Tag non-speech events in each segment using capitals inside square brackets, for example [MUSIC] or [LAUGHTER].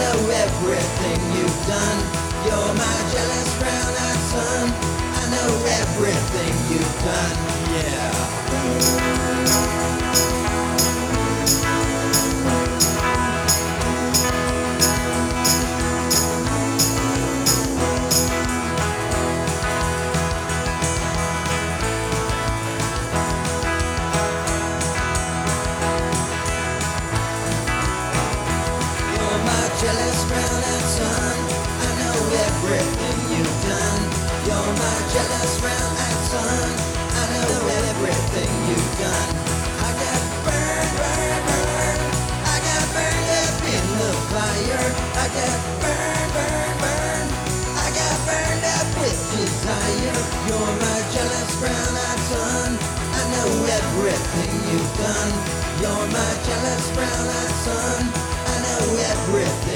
know everything you've done. You're my jealous brown-eyed son. I know everything you've done. Yeah. everything you've done. You're my jealous brown-eyed son. I know everything.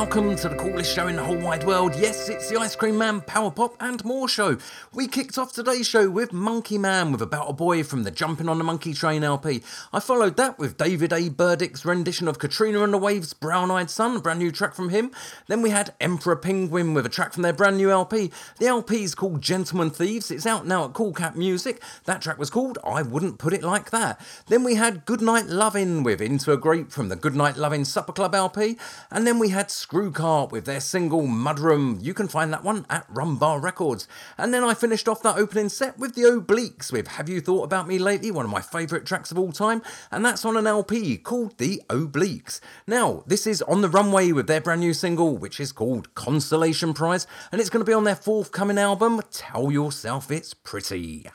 Welcome to the coolest show in the whole wide world. Yes, it's the Ice Cream Man Power Pop and More show. We kicked off today's show with Monkeeman with About a Boy from the Jumping on the Monkey Train LP. I followed that with David A. Burdick's rendition of Katrina and the Waves' Brown Eyed Son, a brand new track from him. Then we had Emperor Penguin with a track from their brand new LP. The LP is called Gentlemen Thieves. It's out now at Cool Cat Music. That track was called I Wouldn't Put It Like That. Then we had Goodnight Lovin' with Into a Grape from the Goodnight Lovin' Supper Club LP. And then we had Screw Cart with their single Mudroom. You can find that one at Rum Bar Records. And then I finished off that opening set with the Obleeks with Have You Thought About Me Lately, one of my favourite tracks of all time. And that's on an LP called The Obleeks. Now, this is On the Runway with their brand new single, which is called Constellation Prize. And it's going to be on their forthcoming album, Tell Yourself It's Pretty.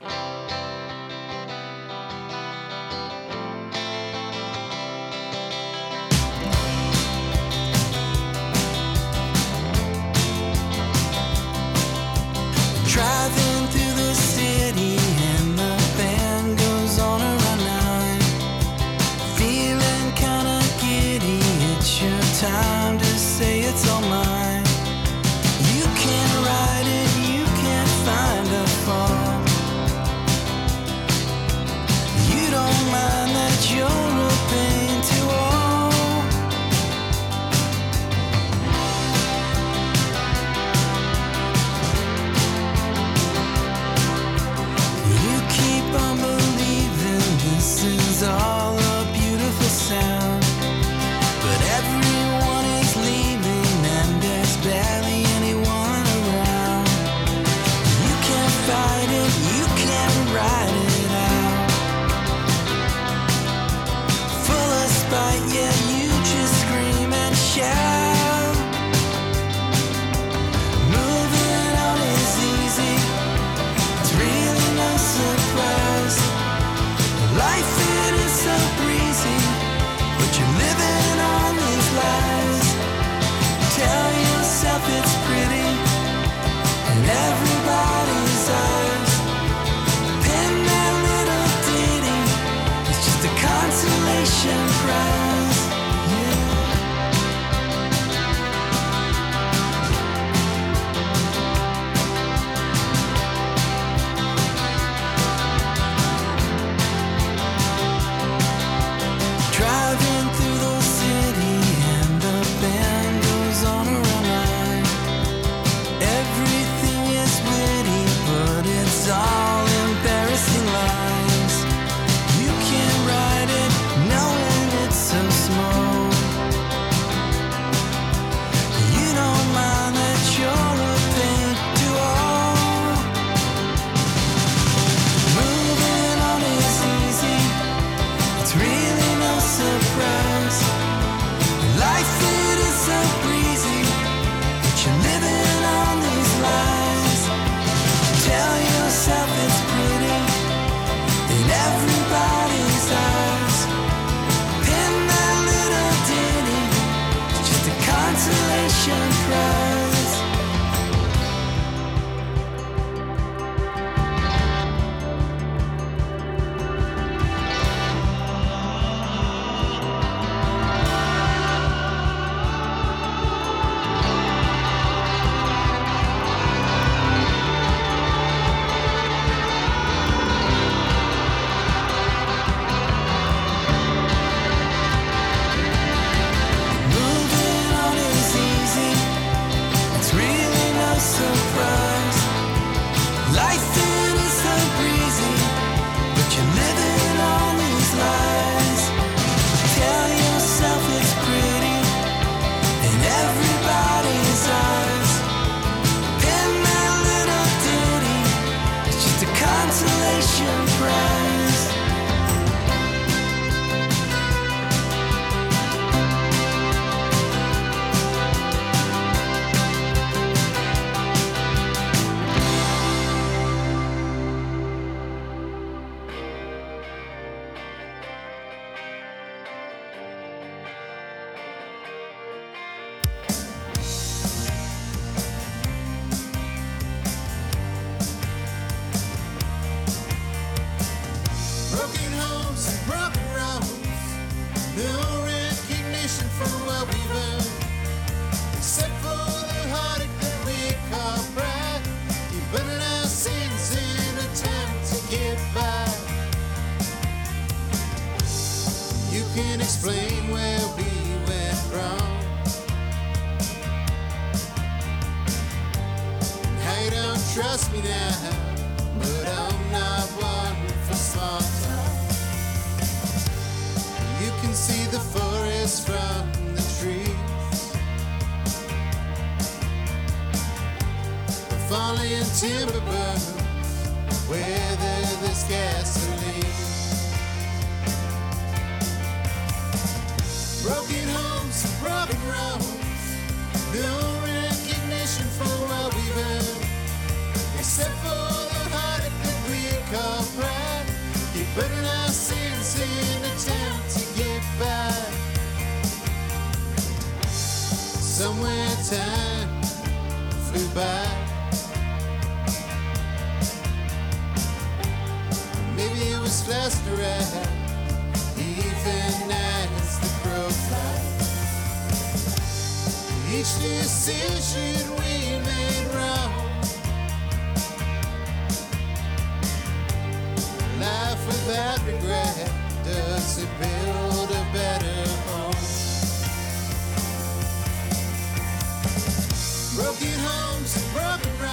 And broken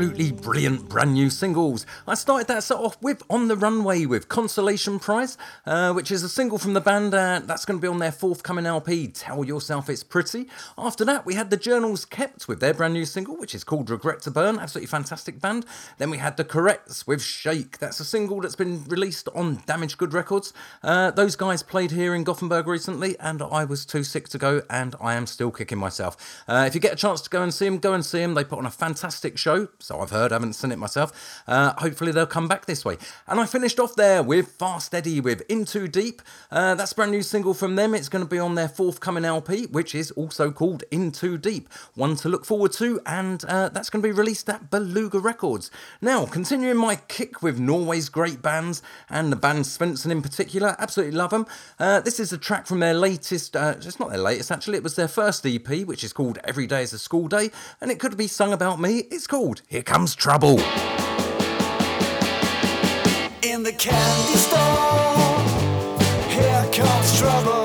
absolutely brilliant brand new singles. I started that set off with On the Runway with Consolation Prize, uh, which is a single from the band uh, that's going to be on their forthcoming LP, Tell Yourself It's Pretty. After that, we had the Journals Kept with their brand new single, which is called Regret to Burn, absolutely fantastic band. Then we had the Courettes with Shake, that's a single that's been released on Damaged Good Records. Uh, those guys played here in Gothenburg recently, and I was too sick to go, and I am still kicking myself. Uh, if you get a chance to go and see them, go and see them. They put on a fantastic show, I've heard, I haven't seen it myself. Uh, hopefully, they'll come back this way. And I finished off there with Fast Eddy with In Too Deep. Uh, that's a brand new single from them. It's going to be on their forthcoming LP, which is also called In Too Deep. One to look forward to, and uh, that's going to be released at Beluga Records. Now, continuing my kick with Norway's great bands, and the band Svenssen in particular, absolutely love them. Uh, this is a track from their latest, uh, it's not their latest actually, it was their first EP, which is called Every Day is a School Day, and it could be sung about me. It's called Here Comes Trouble. In the candy store, here comes trouble.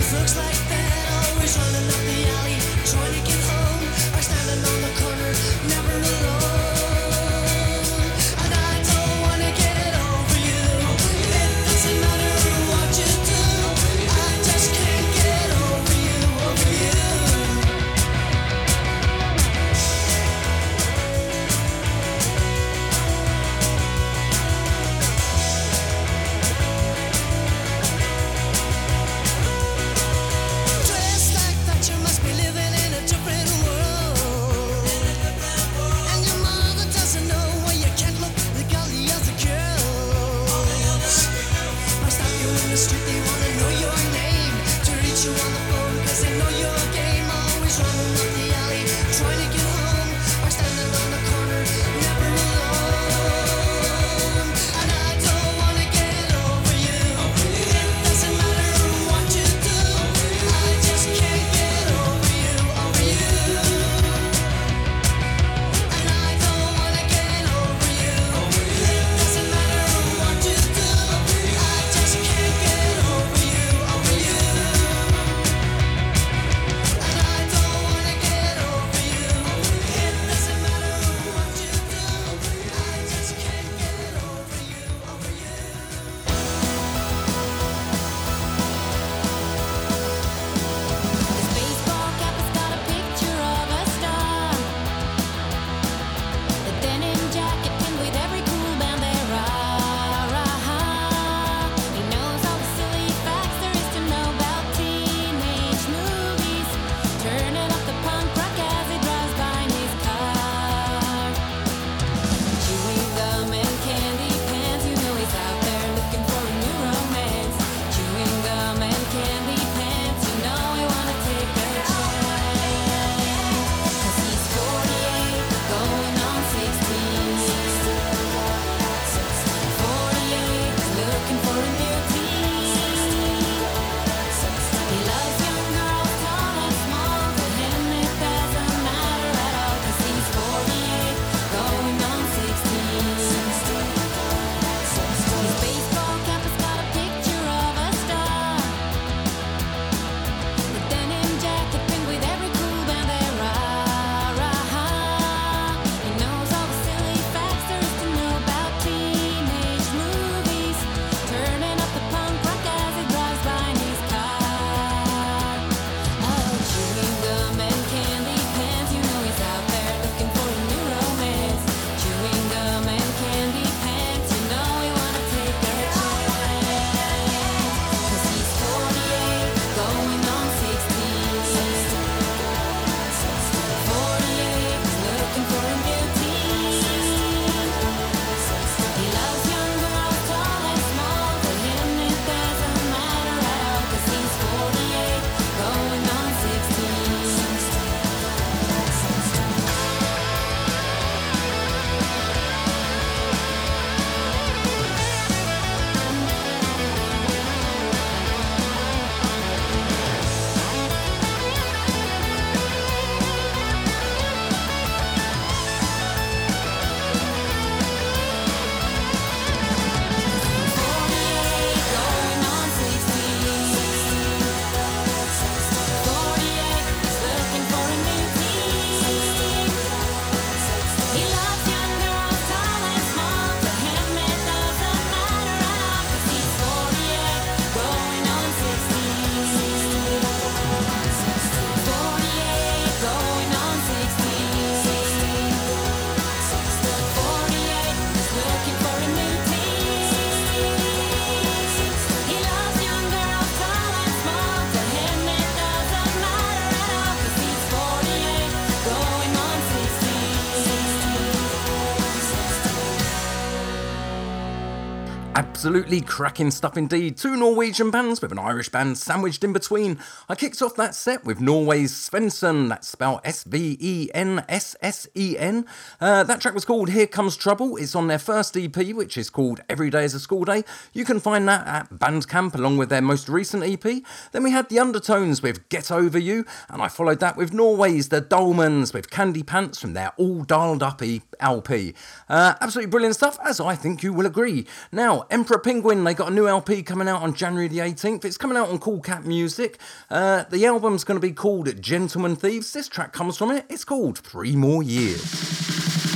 Looks like that, always running up the alley, trying to get home. Absolutely cracking stuff indeed. Two Norwegian bands with an Irish band sandwiched in between. I kicked off that set with Norway's Svenssen, that's spelled S V E N S S E N. Uh, that track was called Here Comes Trouble. It's on their first EP, which is called Every Day is a School Day. You can find that at Bandcamp along with their most recent EP. Then we had the Undertones with Get Over You, and I followed that with Norway's The Dahlmans with Candy Pants from their All Dahled Up LP. Uh, absolutely brilliant stuff, as I think you will agree. Now, Emperor Penguin, they got a new LP coming out on January the 18th. It's coming out on Cool Cat Music. Uh, the album's going to be called Gentlemen Thieves. This track comes from it. It's called Three More Years.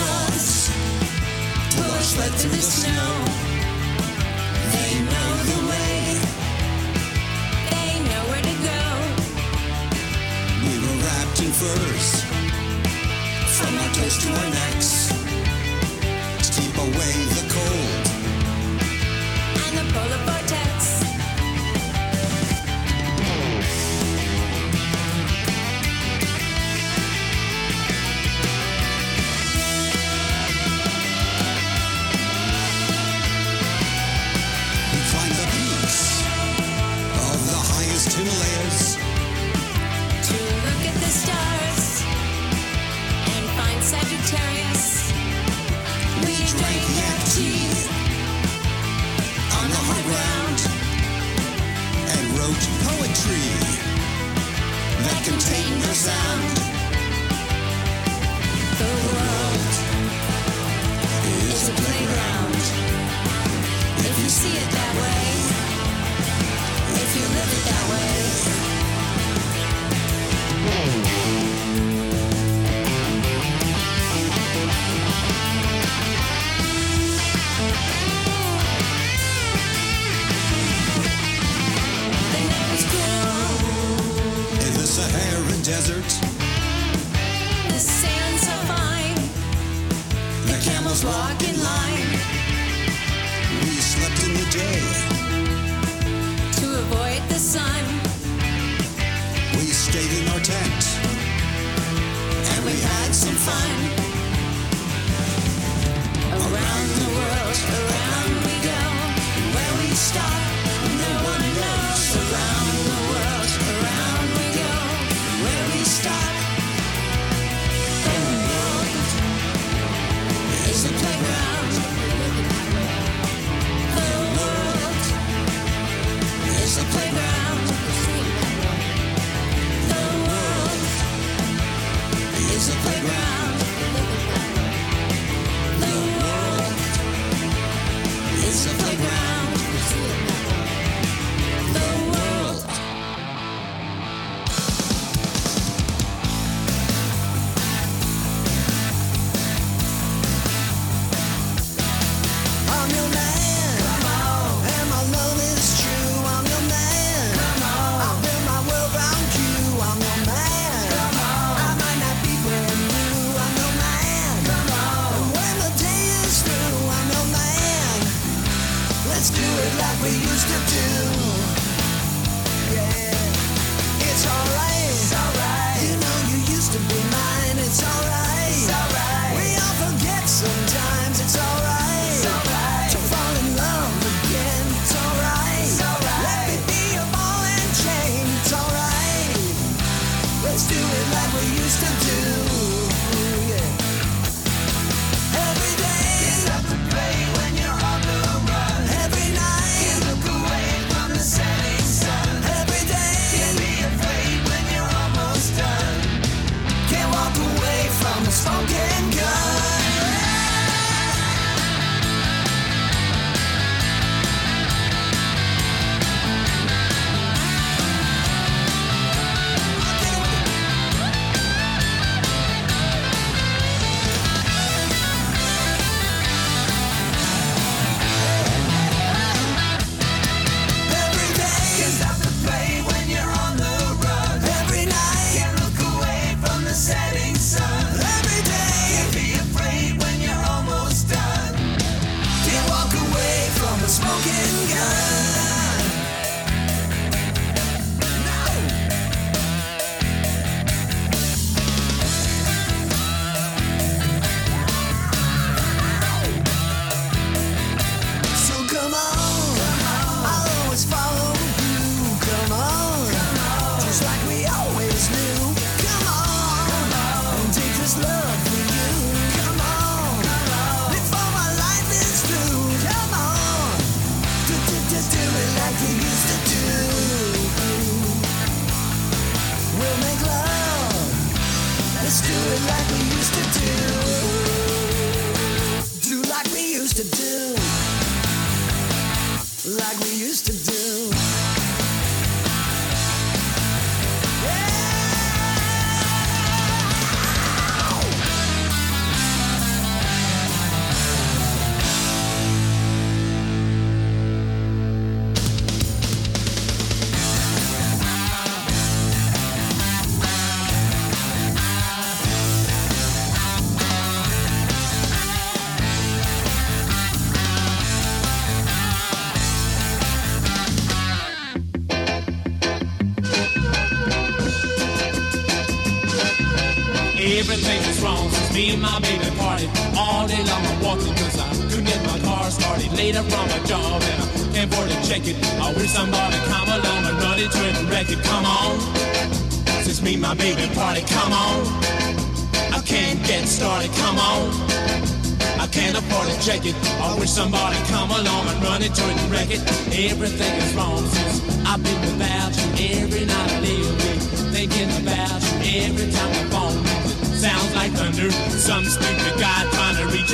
thoughts Torch led through the snow. They know the way. They know where to go. We were wrapped in furs. From our toes to our necks To keep away the cold. And the polar bear.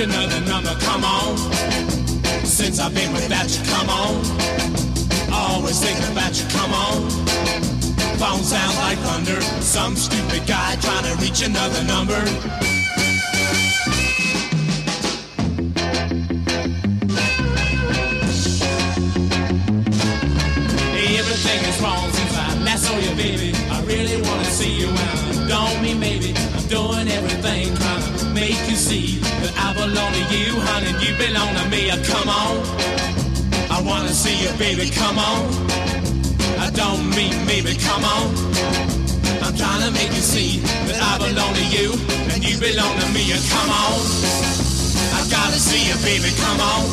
Another number. Come on. Since I've been without you, come on. Always thinking about you, come on. Phone sounds like thunder. Some stupid guy trying to reach another number. You, honey. You belong to me. Uh, Come on, I wanna see you, baby. Come on. I don't mean maybe. Come on. I'm trying to make you see that I belong to you and you belong to me. Uh, Come on, I gotta see you, baby. Come on.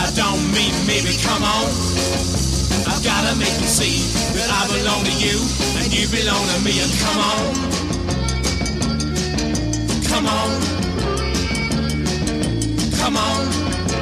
I don't mean maybe. Come on. I've gotta make you see that I belong to you and you belong to me. And come on, come on, come on,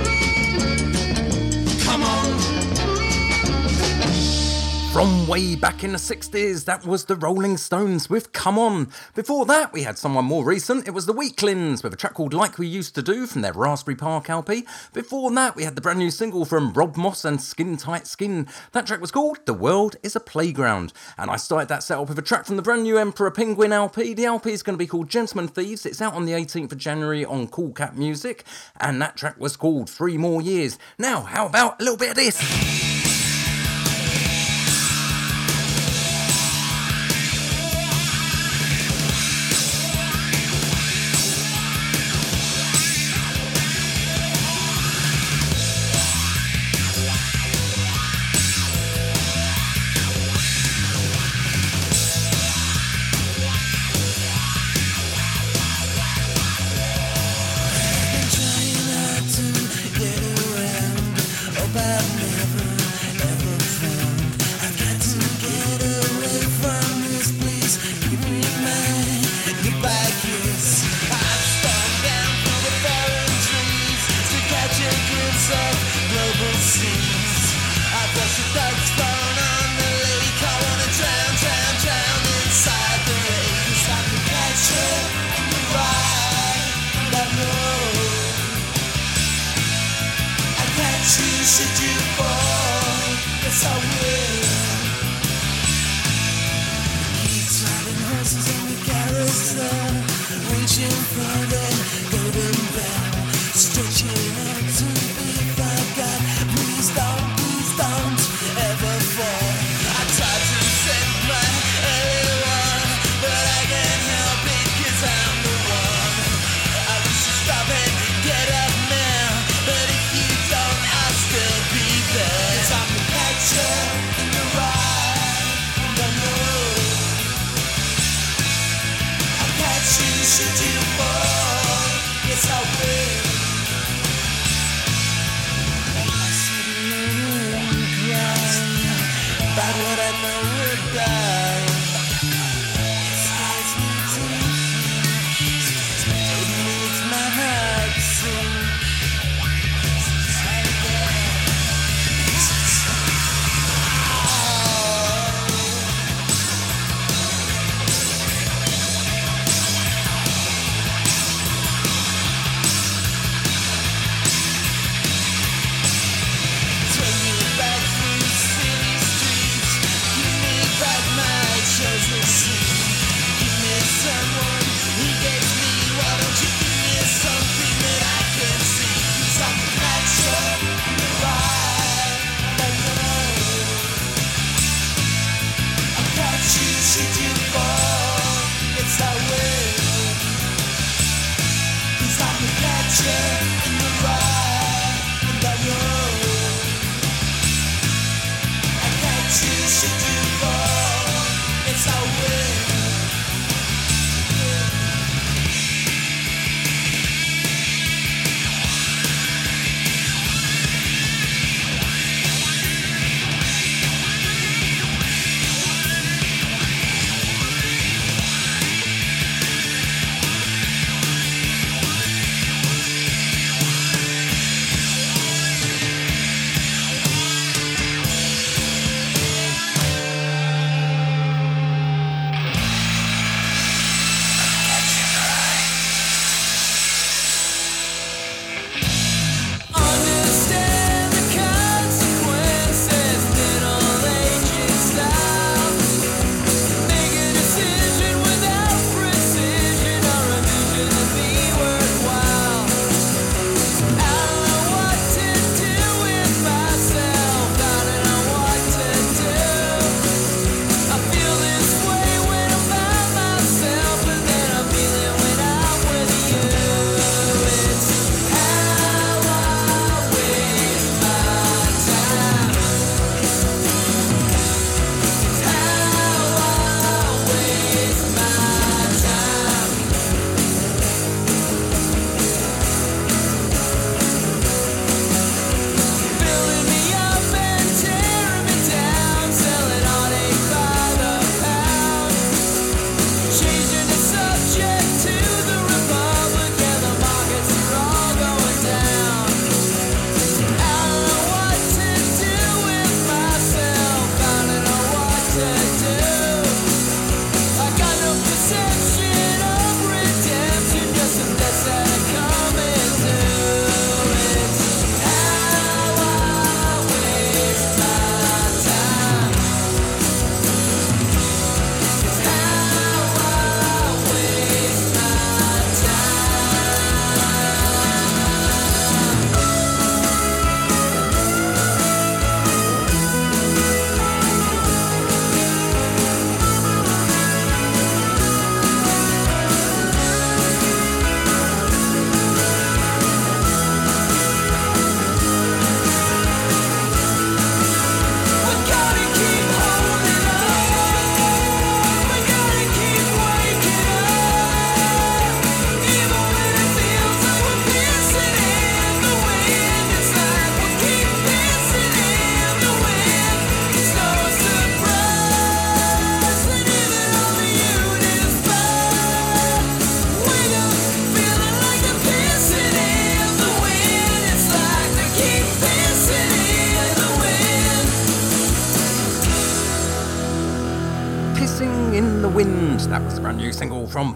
From way back in the 60s, that was the Rolling Stones with Come On. Before that, we had someone more recent. It was the Weeklings with a track called Like We Used to Do from their Raspberry Park LP. Before that, we had the brand new single from Rob Moss and Skin Tight Skin. That track was called The World is a Playground. And I started that set up with a track from the brand new Emperor Penguin LP. The LP is going to be called Gentlemen Thieves. It's out on the 18th of January on Cool Cat Music. And that track was called Three More Years. Now, how about a little bit of this?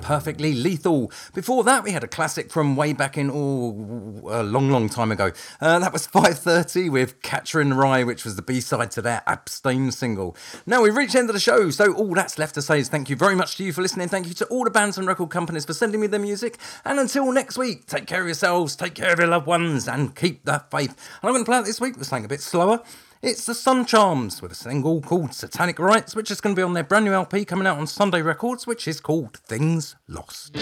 Perfectly Lethal. Before that, we had a classic from way back in oh, a long, long time ago. Uh, that was [LAUGHS] 5:30 with Catcher in Rye, which was the B-side to their Abstain single. Now we've reached the end of the show, so all that's left to say is thank you very much to you for listening. Thank you to all the bands and record companies for sending me their music. And until next week, take care of yourselves, take care of your loved ones, and keep that faith. And I'm going to play it this week with something a bit slower. It's the Suncharms with a single called Satanic Rites, which is going to be on their brand new LP coming out on Sunday Records, which is called Things Lost.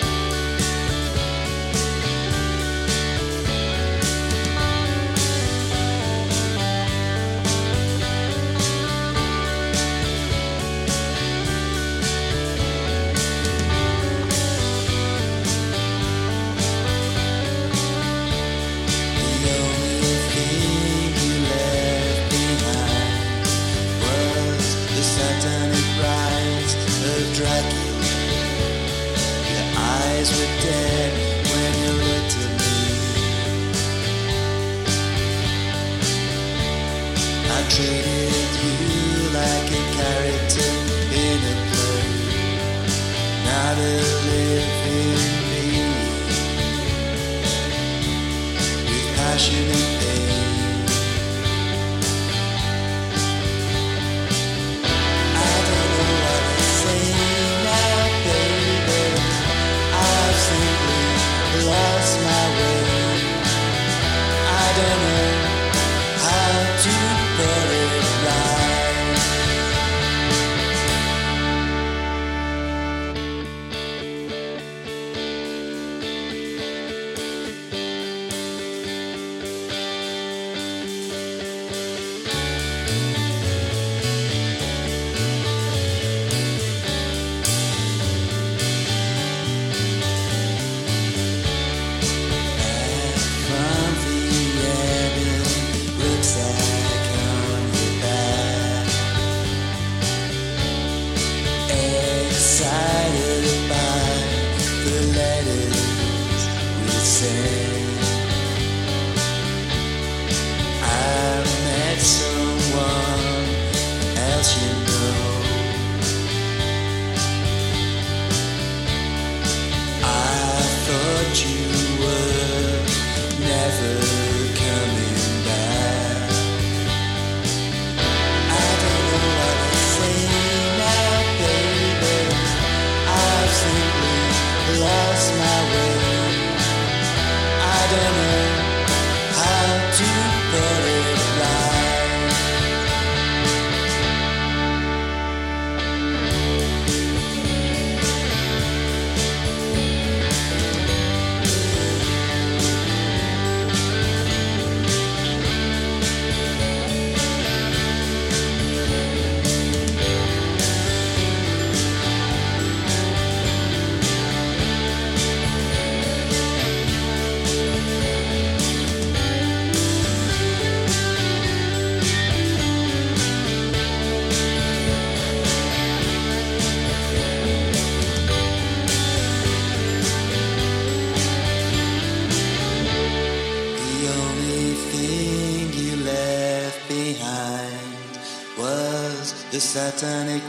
We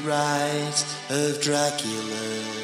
rites of Dracula.